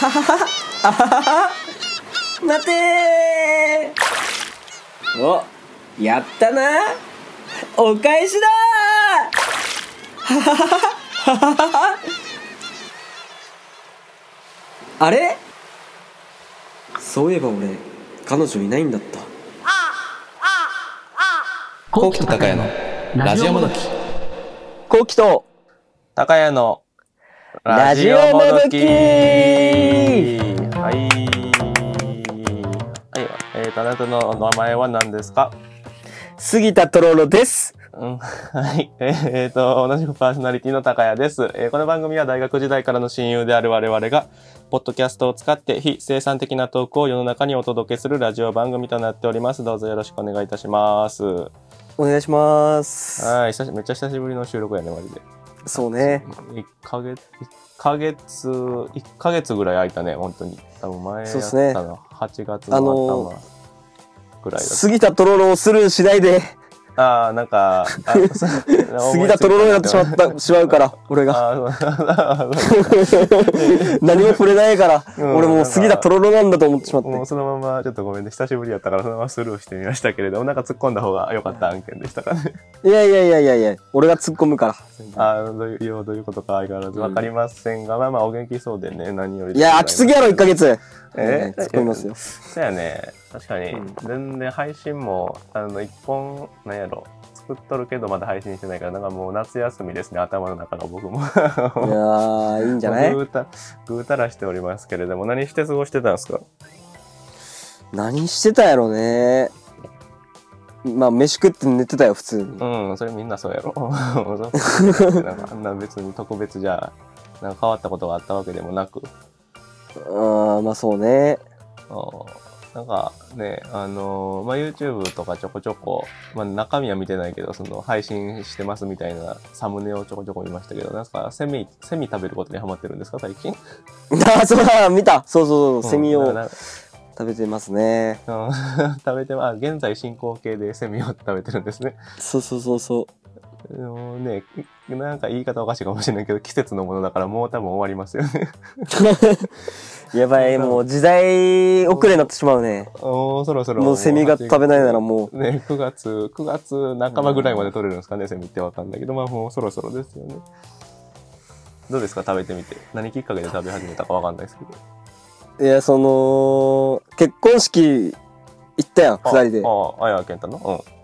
はははあははは待てー。おやったな。お返しだー。はははははははあれ？そういえば俺彼女いないんだった。コウキと高谷のラジオもどき。コウキと高谷のラジオもどきはい。はい。えーと、あなたの名前は何ですか？杉田とろろですうん。はい。えーえーと、同じくパーソナリティの高谷です。えーこの番組は大学時代からの親友である我々が、ポッドキャストを使って非生産的なトークを世の中にお届けするラジオ番組となっております。どうぞよろしくお願いいたします。お願いしますはい。久しめっちゃ久しぶりの収録やね、マジで。そうね1ヶ月、一ヶ月、1ヶ月ぐらい空いたね、本当に。多分前やったの、8月のあ頭のぐらいだった。杉田とろろをスルーしないでああ、なんか、杉田とろろになってしまったしまうから俺が。何も触れないから、うん俺もう杉田とろろなんだと思って。しまってもうそのままちょっとごめんね、久しぶりやったからそのままスルーしてみましたけれども、なんか突っ込んだ方が良かった案件でしたかね。いやいやいやいやいや俺が突っ込むから。ああ、どういう、どういうことか。相変わらずわかりませんが、まあまあお元気そうでね、何よりでいや飽きす。ぎやろ1ヶ月。え突っ込みますよ。そうやね。確かに、うん。全然配信も、あの、一本、なんやろ、作っとるけどまだ配信してないから、なんかもう夏休みですね、頭の中が僕も。いやーいいんじゃない？ぐうた、ぐうたらしておりますけれども、何して過ごしてたんですか？何してたやろね。まあ飯食って寝てたよ普通に。うん、それみんなそうやろ。なんかあんな別に特別じゃ、なんか変わったことがあったわけでもなく、あーまあそうね。あーなんかね、あのーまあ、YouTube とかちょこちょこ、まあ、中身は見てないけど、その配信してますみたいなサムネをちょこちょこ見ましたけど、なんかセミ、セミ食べることにハマってるんですか、最近？あそうだ見た。そうそうそうセミを食べてますね。うん 食べてまあ、現在進行形でセミを食べてるんですね。そうそうそうそう。あのね、なんか言い方おかしいかもしれないけど、季節のものだからもう多分終わりますよね。やばいもう時代遅れになってしまうねおーそろそろ。もうセミが食べないならもうね、9月、9月半ばぐらいまで取れるんですかね、セミってわかんないけど、まあもうそろそろですよね。どうですか食べてみて。何きっかけで食べ始めたかわかんないですけど。いやその結婚式行ったやん二人でああ、あやけんたの？うん。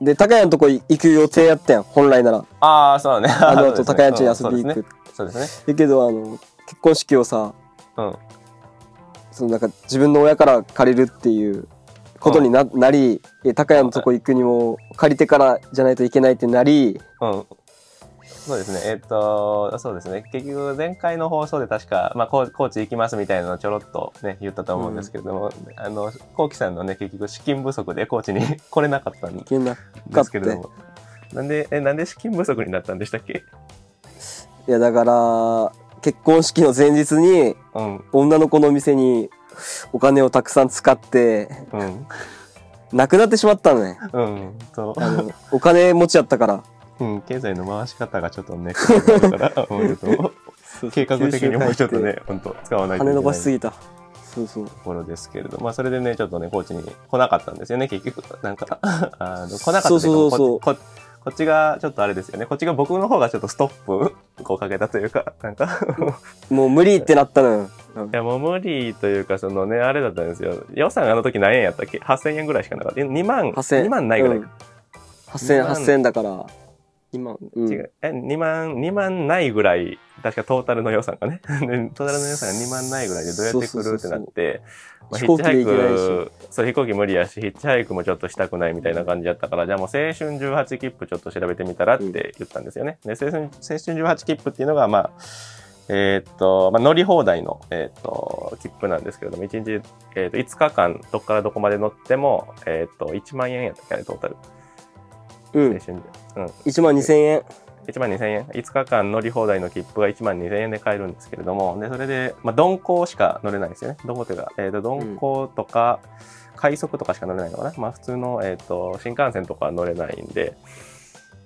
で高谷のとこ行く予定やったやん本来ならああ、そうだね。あの 後高谷ん家に遊びに行くそうですね。そうですね。だけどあの結婚式をさうん。そのなんか自分の親から借りるっていうことにな,、なりえ高谷のとこ行くにも借りてからじゃないといけないってなりうん。そうですね。えっ、と、そうですね。結局、前回の放送で確か、まあ、コー高知行きますみたいなのをちょろっとね、言ったと思うんですけれども、あの、コウキさんのね、結局、資金不足で 高知に来れなかったんですけれども。なんで、え、なんで資金不足になったんでしたっけ？いやだから結婚式の前日にうん、女の子の店にお金をたくさん使ってうん、なくなってしまったのね。うん、と、あのお金持ちやったからうん、経済の回し方がちょっとね、苦労があるから、もうちょっと、計画的にもうちょっとね、本当使わないといけ金伸ないとばしすぎた。そうそう。ころですけれど、まあ、それでね、ちょっとね、高知に来なかったんですよね、結局。なんか、あの、来なかったというかそうそうそう。こここっちが、ちょっとあれですよね。こっちが僕の方がちょっとストップこうかけたというか、なんか、もう無理ってなったのよ。いや、もう無理というか、そのね、あれだったんですよ。予算あの時何円やったっけ ?8000 円ぐらいしかなかった。2万、8000 2万ないぐらい。うん。8000 2万8000だから今、うん、違う。え、2万、2万ないぐらい、確かトータルの予算がね。でトータルの予算が2万ないぐらいでどうやって来るってなって、まあ飛行機で行けないしク、そう、飛行機無理やし、ヒッチハイクもちょっとしたくないみたいな感じだったから、じゃあもう青春18切符ちょっと調べてみたらって言ったんですよね。で、青春、青春18切符っていうのが、まあ、えーっと、まあ、乗り放題の、えーっと、切符なんですけれども、1日、えーっと、5日間、どっからどこまで乗っても、えーっと、1万円やったっけあれ、トータル。うん青春で。うん。1万2000円1万2000円。5日間乗り放題の切符が1万2000円で買えるんですけれども、で、それで、まあ、鈍行しか乗れないんですよね。鈍行というか、えっ、と、鈍行とか、快速とかしか乗れないのかな。まあ、普通の、えっ、と、新幹線とかは乗れないんで、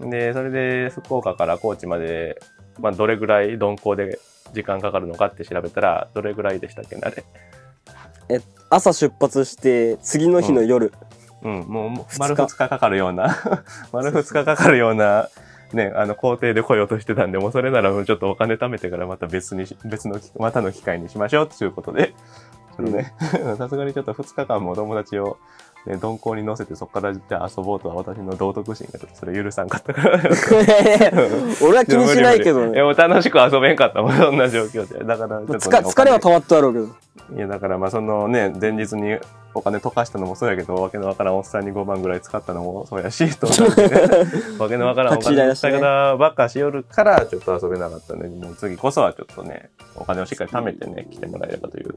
で、それで、福岡から高知まで、まあ、どれぐらい鈍行で時間かかるのかって調べたらどれぐらいでしたっけねあれえ朝出発して次の日の夜、うんもうもう丸2日かかるような 丸2日かかるようなねあの工程で来ようとしてたんでもうそれならもうちょっとお金貯めてからまた別にし別の機またの機会にしましょうっていうことでちょっとね さすがにちょっと2日間もお友達をね、鈍行に乗せてそこからじゃあ遊ぼうとは私の道徳心がちょっとそれ許さんかったから。俺は気にしないけどいや、ねもう楽しく遊べんかったもん、そんな状況で。だからちょっとね、疲疲れは溜まってあるけどいや、だからまあそのね、前日にお金溶かしたのもそうやけど、わけのわからんおっさんに5万ぐらい使ったのもそうやし、と思って わけのわからんお金の使い方ばっかしよるから、ちょっと遊べなかったんで、もう次こそはちょっとね、お金をしっかり貯めてね、来てもらえればという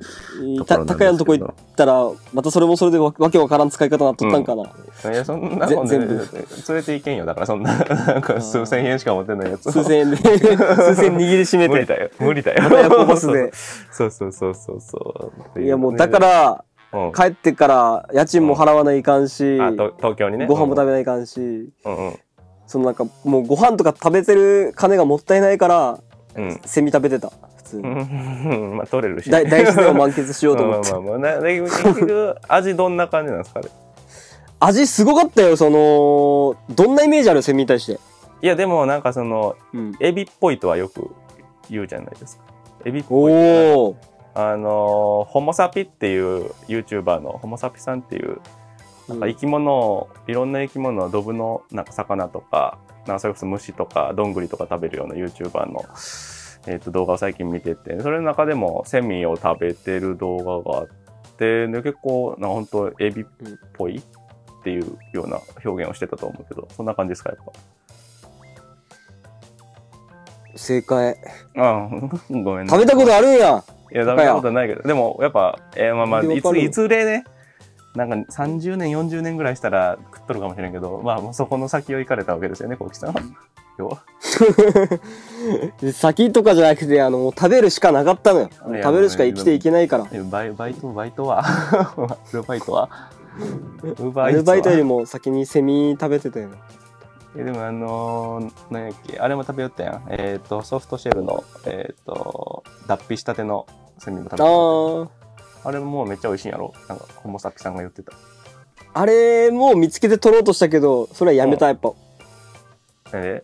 とこたろ。高屋のとこ行ったらまたそれもそれでわわけわからん使い方なっとったんかな、いや、そんなもんね、ぜ全部連れていけんよ。だからそんな、なんか数千円しか持ってないやつを。数千円で数千円握りしめて無理だよ。無理だよ。また夜行バスで そうそうそうそうそう。いやもうだか、らうん、帰ってから家賃も払わないかんし、東京にね。ご飯も食べべないかんし、うんうん。そのなんかもうご飯とか食べてる金がもったいないからうん。セミ食べてた普通に、うん まあ取れるし。大大自然を満喫しようと思って、まあまあまあ、味どんな感じなんですかね。味すごかったよそのどんなイメージある？セミに対して、いや、でもなんかその、うん、エビっぽいとはよく言うじゃないですか。エビっぽい。おおあの、ホモサピっていう YouTuber のホモサピさんっていうなんか生き物を、いろんな生き物をドブのなんか魚とか、なんかそれこそ虫とかどんぐりとか食べるような YouTuber の、えー、と動画を最近見てて、それの中でもセミを食べてる動画があって、で結構なんか本当エビっぽいっていうような表現をしてたと思うけど、そんな感じですか、やっ正解ぱ。ああ、ごめんね。食べたことあるんやいや、食べたことないけど、でもやっぱ、えーまあまあ、いつ、いずれね、なんか30年、40年ぐらいしたら食っとるかもしれんけど、まあもうそこの先を行かれたわけですよね、コウキさんは。要は。先とかじゃなくてあの食べるしかなかったのよ。食べるしか生きていけないから。えバイバイト、バイトは。アルバイトは。アルバイトよりも先にセミ食べてたよ。えでもあのー、なんやっけ、あれも食べよったやん。えっ、と、ソフトシェルの、えっ、と、脱皮したてのセミも食べた。ーあれももうめっちゃ美味しいんやろ？なんか、ホモサピさんが言ってた。あれも見つけて取ろうとしたけどそれはやめたやっぱえ？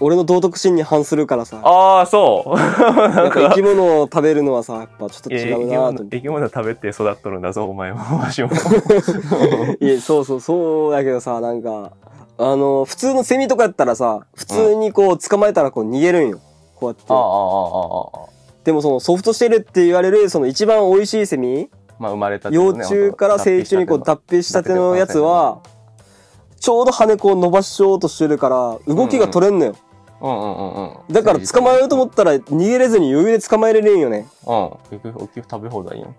俺の道徳心に反するからさああ、そうや なんか生き物を食べるのはさやっぱちょっと違うなと生き物食べて育っとるんだぞ、お前も。わしも。いやそうそうそうだけどさなんかあの普通のセミとかやったらさ普通にこう捕まえたらこう逃げるんよこうやってああ、ああ、ああ。でもそのソフトシェルって言われるその一番美味しいセミまあ、生まれたて幼虫から成虫にこう脱脱皮したてのやつはちょうど羽こう伸ばしようとしてるから動きが取れんのよ、うんうんうんうん。だから捕まえようと思ったら逃げれずに余裕で捕まえれるんよね。うん。結局、食べ放題やん。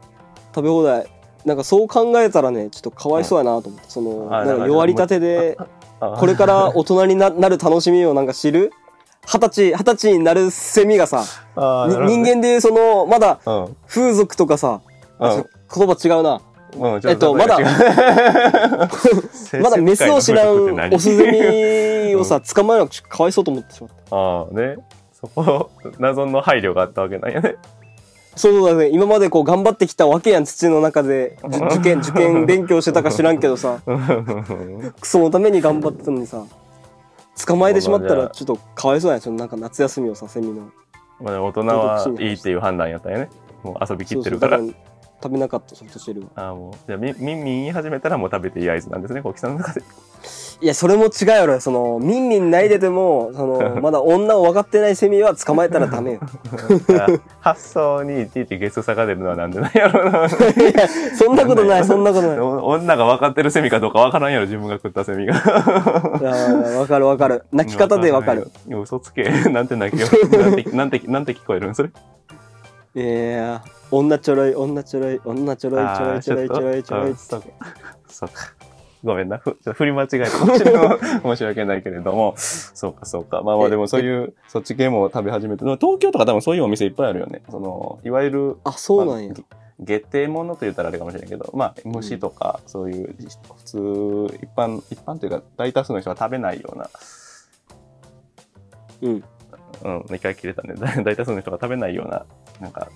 食べ放題。なんかそう考えたらねちょっとかわいそうやなと思って。そのあなんか弱りたてであこれから大人にななる楽しみをなんか知る二十歳二十歳になるセミがさ、人間でいうそのまだうん。風俗とかさ、言葉違うな。うん、えっとまだ まだメスを知らんオスゼミをさ捕まえるのかわいそうと思ってしまった。ああ、ね。そこ、謎の配慮があったわけなんやね。そうだね。今までこう頑張ってきたわけやん土の中で。受験受験勉強してたか知らんけどさ。そのために頑張ってたのにさ捕まえてしまったらちょっとかわいそうやんちょっとなんか夏休みをさセミのまあ、大人はいいっていう判断やったんやね。もう遊びきってるから。食べなかったソフトシェルはああ、もう。じゃあ、み、みんみん言い始めたらもう食べていい合図なんですね、コウキさんの中で。いやそれも違うやろそのミンミン泣いててもその まだ女を分かってないセミは捕まえたらダメよあ 発想にいちいちゲス差が出るのはなんでなんやろうな。いやそんなことない そんなことないお女が分かってるセミかどうか分からんやろ、自分が食ったセミが。いや分かる分かる泣き方で分かる。いや、嘘つけ。なんて泣きよ。なんて、なんて、なんて聞こえるんそれ？いや女ちょろい女ちょろい女ちょろいちょろいちょろいちょろいちょろいそうか。ごめんな。ふちょっと振り間違えたかもしれない。申し訳ないけれども。そうか、そうか。まあまあえでもそういう、そっち系も食べ始めて。でも東京とか多分そういうお店いっぱいあるよね。その、いわゆる、あそうなんやまあげ下手物と言ったらあれかもしれないけど、まあ、虫とか、そういう、普通、一般、一般というか、大多数の人が食べないようなうんうん、2回切れたね。だ 大多数の人が食べないような、なんか、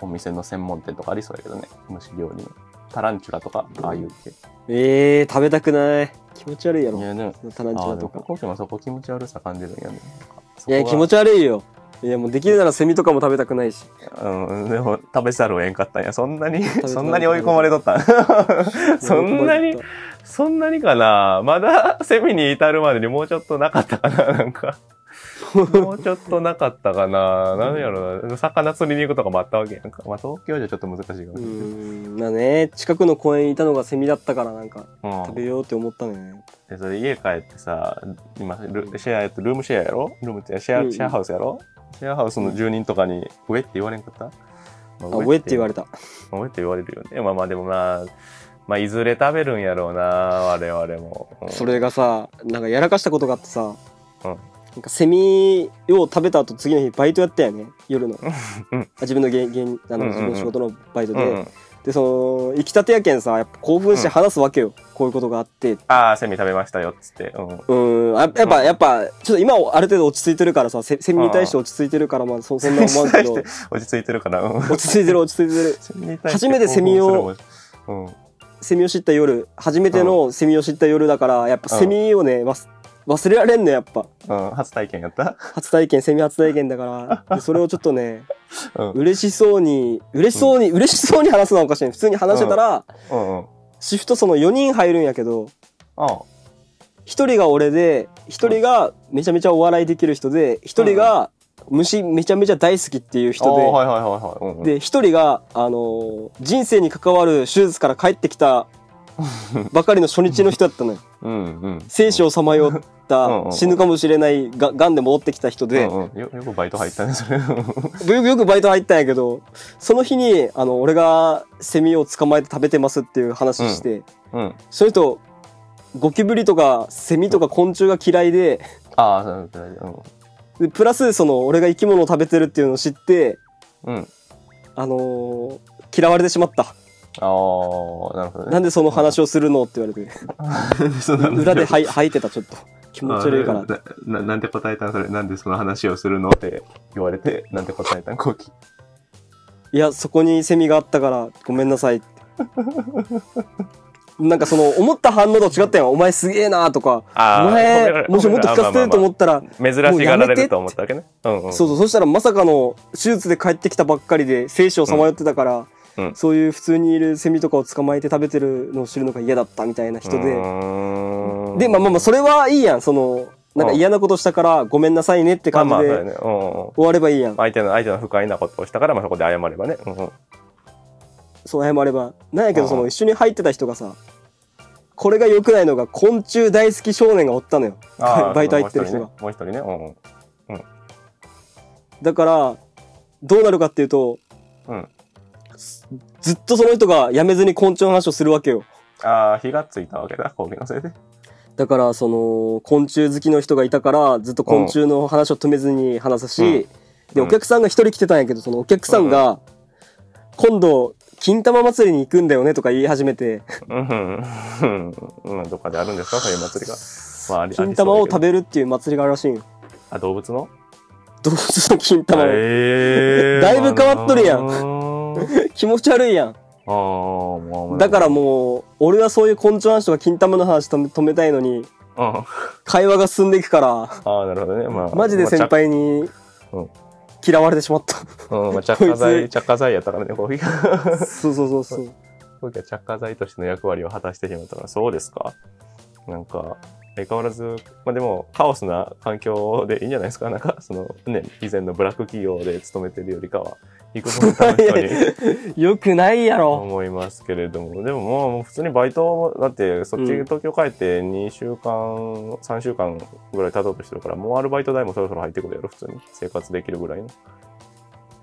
お店の専門店とかありそうやけどね。虫料理の。タランチュラとか、ああいう系。えー、食べたくない。気持ち悪いやろ。いや、でも、タランチュラとか。もコウキもそこ気持ち悪さ感じるんやね。いや、気持ちち悪いよ。いや、もうできるならセミとかも食べたくないし。うん、でも食べざるを得んかったんや。そんなに、べそんなに追い込まれとったん そんなに、そんなにかなまだセミに至るまでにもうちょっとなかったかななんか。もうちょっとなかったかな何やろな。魚釣りに行くとかもあったわけやんか。まあ東京じゃちょっと難しいかもしれうない。ーん。まあね、近くの公園にいたのがセミだったからなんかうん食べようって思ったのよね。で、それ家帰ってさ、今、ルシェアやってルームシェアやろ？ルームってシェア、うんうんシェアハウスやろ？シェアハウスの住人とかに、上って言われんかった、まあ、上って言われた。た。まあ上って言われるよね。まあまあでもまあ、まあいずれ食べるんやろうな、我々も。うんそれがさ、なんかやらかしたことがあってさ、うんなんかセミを食べた後次の日バイトやったよね、夜の。うんあ自分の芸芸あのうんうんうん自分の仕事のバイトで。うんうんで、その、行きたてやけんさ、やっぱ興奮して話すわけよ。こういうことがあって。ああ、セミ食べましたよ、っつって。うん。うん、あやっぱ、うんやっぱ、ちょっと今ある程度落ち着いてるからさ、セセミに対して落ち着いてるから、まあそそんな思わんけど、落ち着いてるかな。うん落ち着いてる落ち着いてる。初めてセミを。セミを知った夜、初めてのセミを知った夜だから、やっぱセミをね、忘忘れられんのやっぱ。うん、初体験やった？初体験、セミ初体験だから、でそれをちょっとね、うん。嬉しそうに、嬉しそうに、嬉しそうに話すのはおかしいね。普通に話してたら、うんうん。シフトその4人入るんやけど、ああ。1人が俺で、1人がめちゃめちゃお笑いできる人で、1人が虫めちゃめちゃ大好きっていう人で、ああはいはいはいはい。うんうん、で、一人が、あのー人生に関わる手術から帰ってきた ばかりの初日の人だったのよ。うんうん。生死をさまよっうんうんたう、ん死ぬかもしれないが、がんで戻ってきた人で、うんうん、よよくバイト入ったね、それ。よくよくバイト入ったんやけど、その日に、あの、俺がセミを捕まえて食べてますっていう話して、うん。その人、ゴキブリとかセミとか昆虫が嫌いで、ああ、そうそうでプラス、その、俺が生き物を食べてるっていうのを知って、うん。うん。あのー嫌われてしまった。ああ、なるほどね。なんでその話をするのって言われて。裏で吐い吐いてた、ちょっと。気持ち悪いから。なななんて答えたん？それ。なんでその話をするの？って言われて、なんて答えたん？コウキ。いや、そこにセミがあったから、ごめんなさいって。なんかその、思った反応と違ったやん。お前すげえなとか、お前、もしもっと聞かせてると思ったら、珍しがられると思ったわけね。うんうん。そうそう、そしたらまさかの手術で帰ってきたばっかりで、生死をさまよってたから、うんうんそういう普通にいるセミとかを捕まえて食べてるのを知るのが嫌だったみたいな人うで。で、まあまあまあ、それはいいやん。その、なんか嫌なことしたから、ごめんなさいねって感じで。終わればいいやん。相手の、相手の不快なことをしたから、まあそこで謝ればね。うんうん。そう謝れば。なんやけど、その一緒に入ってた人がさ、これが良くないのが昆虫大好き少年がおったのよ。バイト入ってる人が。もう一人ね。ね。だから、どうなるかっていうと。うん。ずっとその人が辞めずに昆虫の話をするわけよ。ああ、火がついたわけだ。コウキのせいで。だから、その、昆虫好きの人がいたから、ずっと昆虫の話を止めずに話すし、うんで、うんお客さんが一人来てたんやけど、そのお客さんが、今度、金玉祭りに行くんだよねとか言い始めて、うんうん。うん。うんどっかであるんですかそういう祭りが。まあ、あり金玉を食べべるっていう祭りがあるらしいんよ。あ、動物の？動物の金玉を。え だいぶ変わっとるやんん。気持ち悪いやん。ああ、もう。だからもう、俺はそういう昆虫の話とか金玉の話止め止めたいのに、うん。あ会話が進んでいくから、あ、なるほどね。まあ。マジで先輩にうん嫌われてしまった。まあ。うん、まあ、着火剤、着火剤やったからね、コーヒーが。そうそうそうそう。コーヒーが着火剤としての役割を果たしてしまったから、そうですか？なんか、相変わらず、まあでも、カオスな環境でいいんじゃないですか？なんか、その、ね、以前のブラック企業で勤めてるよりかは、幾分楽しそうに。よくないやろ。思いますけれども、でももう普通にバイト、だってそっちうん東京帰って2週間、3週間ぐらい経とうとしてるから、もうアルバイト代もそろそろ入ってくるやろ、普通に。生活できるぐらいの。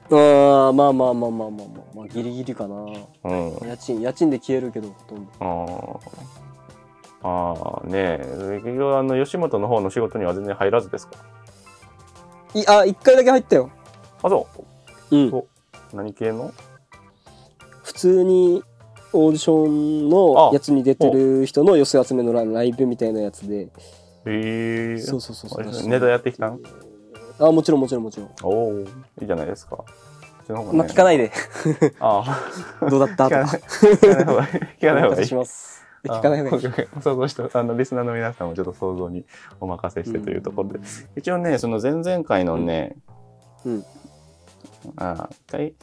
ああ、まあまあまあまあまあまあ、まあ、ギリギリかな。うん。家賃、家賃で消えるけど、ほとんど。ああ。ああ、ねえ。結局、あの、吉本の方の仕事には全然入らずですか？いあ、一回だけ入ったよ。あ、そう。うん。お何系の？普通に、オーディションのやつに出てる人の寄せ集めのラライブみたいなやつで。へえ。そうそうそうそう。ネタやってきたん？あ、もちろんもちろんもちろん。おおいいじゃないですか。まあ、聞かないで。ああ。どうだったとか。聞かない方がいい。聞かない方がいいし。ます。聞かない方がいい。い。想像した、あの、リスナーの皆さんもちょっと想像にお任せしてというところで。一応ね、その前々回のね、うん。あ、一回、一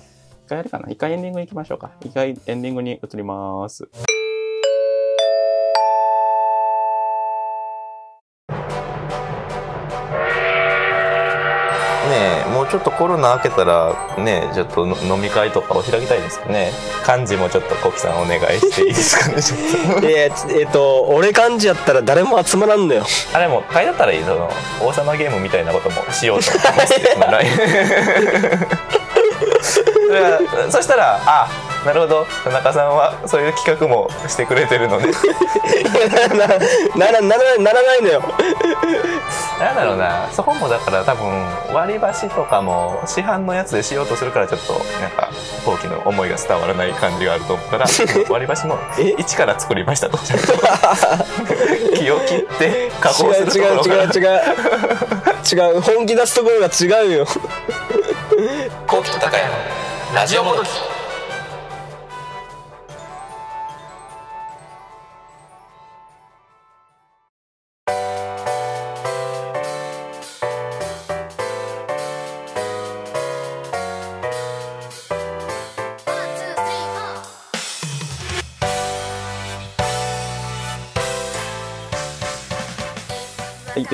回あれかな。一回エンディング行きましょうか。一回エンディングに移ります。ねえもうちょっとコロナ明けたらねちょっとの飲み会とかを開きたいですよね。幹事もちょっとコキさんお願いしていいですかねちょっと。えー、えっと、俺幹事やったら誰も集まらんのよ。あれも会だったらいいその王様ゲームみたいなこともしようと思ってます そしたらあなるほど田中さんはそういう企画もしてくれてるの でな、なら、なら、ならないのよ。なんだろうなそこもだから多分割り箸とかも市販のやつでしようとするからちょっとなんか後期の思いが伝わらない感じがあると思ったら 割り箸も一から作りましたとちゃんと木を切って加工すると違うころから違う違う違う。違う。本気出すところが違うよ。後期と高山ラジオもどき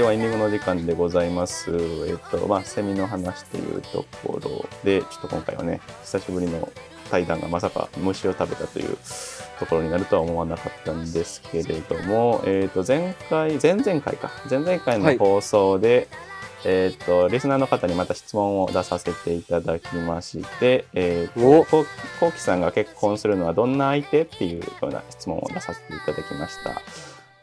ではエンディングの時間でございます。えっと、まあ、セミの話というところで、ちょっと今回はね、久しぶりの対談がまさか虫を食べたというところになるとは思わなかったんですけれども、えっと、前回、前々回か、前々回の放送で、えっと、リスナーの方にまた質問を出させていただきまして、えっおと、こうきさんが結婚するのはどんな相手っていうような質問を出させていただきました。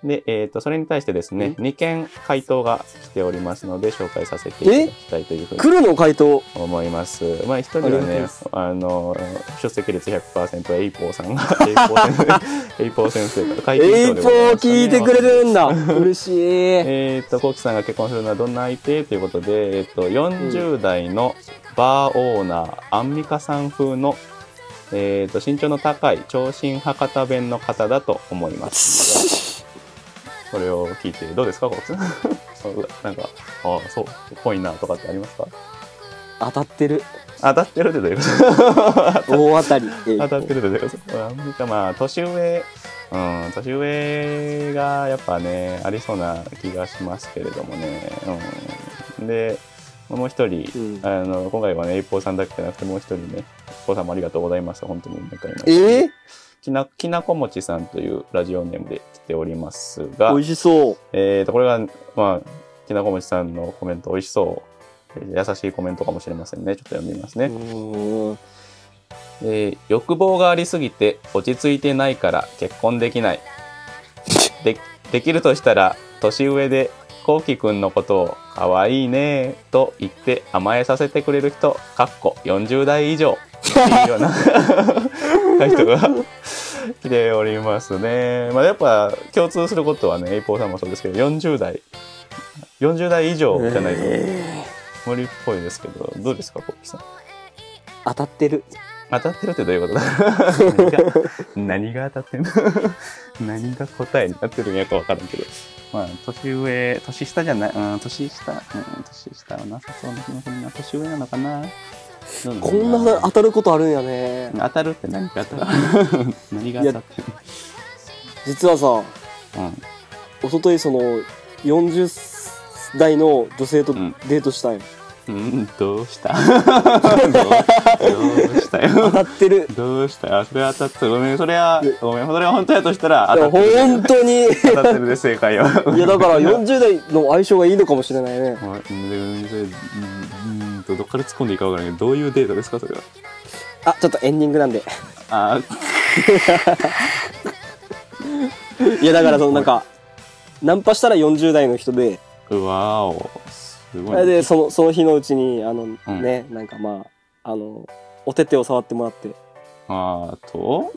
で、えっ、と、それに対してですね、2件回答が来ておりますので、紹介させていただきたいというふうに来るの回答？思います。まあ、一人はねあの、出席率100%エイポーさんが、エイポー先生、エイポー先生からエイポー聞いてくれる。るんだ。嬉しい。えっ、と、コウキさんが結婚するのはどんな相手？ということで、えっ、と、40代のバーオーナー、アンミカさん風の、えっ、と、身長の高い長身博多弁の方だと思います。それを聞いてどうですか、コウキさん。そうなんか、ああ、そう、ぽいなとかってありますか？当たってる。当たってるってどういうこと？大当たり。え当たってるってどういうこと？アンミカまあ、年上、うん、年上がやっぱね、ありそうな気がしますけれどもね。うん、で、もう一人、うんあの、今回はね、一方さんだけじゃなくて、もう一人ね、一方さんもありがとうございます。本当にえー？きな、きなこもちさんというラジオネームで来ておりますが、美味しそう。えーと、これが、まあ、きなこもちさんのコメント、美味しそう。えー優しいコメントかもしれませんね。ちょっと読んでみますね。えー欲望がありすぎて落ち着いてないから結婚できない。でできるとしたら年上でこうきくんのことを可愛いねと言って甘えさせてくれる人、かっこ40代以上っていうような回答が来ておりますね。まあやっぱ共通することはね、エイポーさんもそうですけど、40代、40代以上じゃないとえー無理っぽいですけど、どうですか、コッキさん？当たってる。当たってるってどういうことだ？何が当たってんの？何が答えになってるんやか分からんけどまあ年上年下じゃない、うん、年下、うん、年下はなさそうな気もするな年上なのかな？こんな当たることあるんやね。当たるって何が当たる何が当たってる実はさ、の一昨日その40代の女性とうん。デートしたんよ。うん、うん、どうした？どうした当よたってる。どうした？よそれは当たってごめんそれはごめんそれは本当やとしたら当たってる。本当に。い当たってるで正解は。やだから40代の相性がいいのかもしれないね。どっから突っ込んでいいかわからないけどどういうデータですかそれは？あ、ちょっとエンディングなんで。あ。いやだからそのなんか、ナンパしたら40代の人で、わお。すごいね、で、その、その日のうちに、あの、うん。ね、なんかまあ、あの、お手手を触ってもらって。あーと？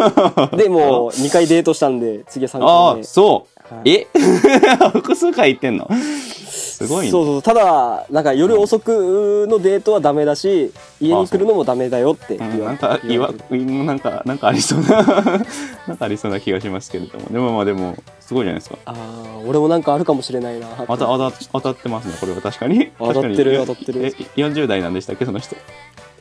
で、もう2回デートしたんで、次は3ああ。そう。はい。え？複数回言ってんの？すごいね。そうそうただなんか夜遅くのデートはダメだし家に来るのもダメだよって言わうんなんかいわ言われてるなんかなんかありそうな なんかありそうな気がしますけれども。でもまあでもすごいじゃないですか。ああ俺もなんかあるかもしれないな。当た当た当たってますねこれは確かに。当たってる当たってる。え40代なんでしたっけその人。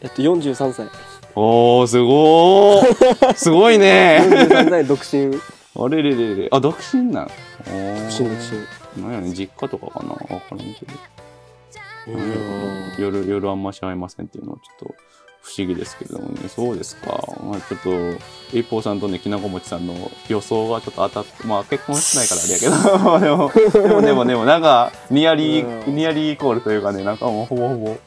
えっと43歳。おーすごー。すごいね。43歳独身。あれれれれ。あ独身なん。独独身独身なんやね実家とかかなわからんけど。うん。夜夜あんまし会えませんっていうのはちょっと不思議ですけれどもね。そうですか、まあ、ちょっと一方さんとねきなこもちさんの予想がちょっと当たってまあ結婚してないからあれやけど。でもでもでもでもなんかニアリー、うん。ニアリーイコールというかねなんかもうほぼほぼ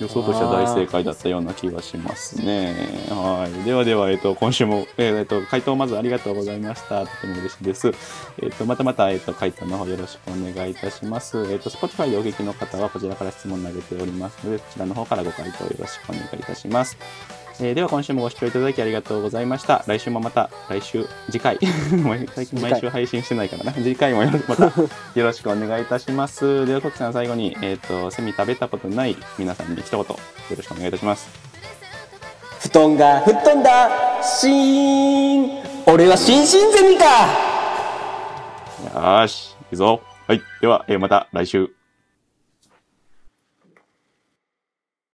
予想としては大正解だったような気がしますね。はい。ではでは、えっと今週も、えっと回答まずありがとうございました。とても嬉しいです。えっとまたまた、えっと回答の方よろしくお願いいたします。えっと Spotify でお聞きの方はこちらから質問投げておりますのでこちらの方からご回答よろしくお願いいたします。えーでは今週もご視聴いただきありがとうございました。来週もまた、来週、次回、毎最近毎週配信してないからな。次回もよろまた よろしくお願いいたします。では、コキさん最後に、えっ、と、セミ食べたことない皆さんに一言、よろしくお願いいたします。布団が吹っ飛んだシーン俺は新進ゼミかよーし、いくぞ。はい。では、えーまた来週。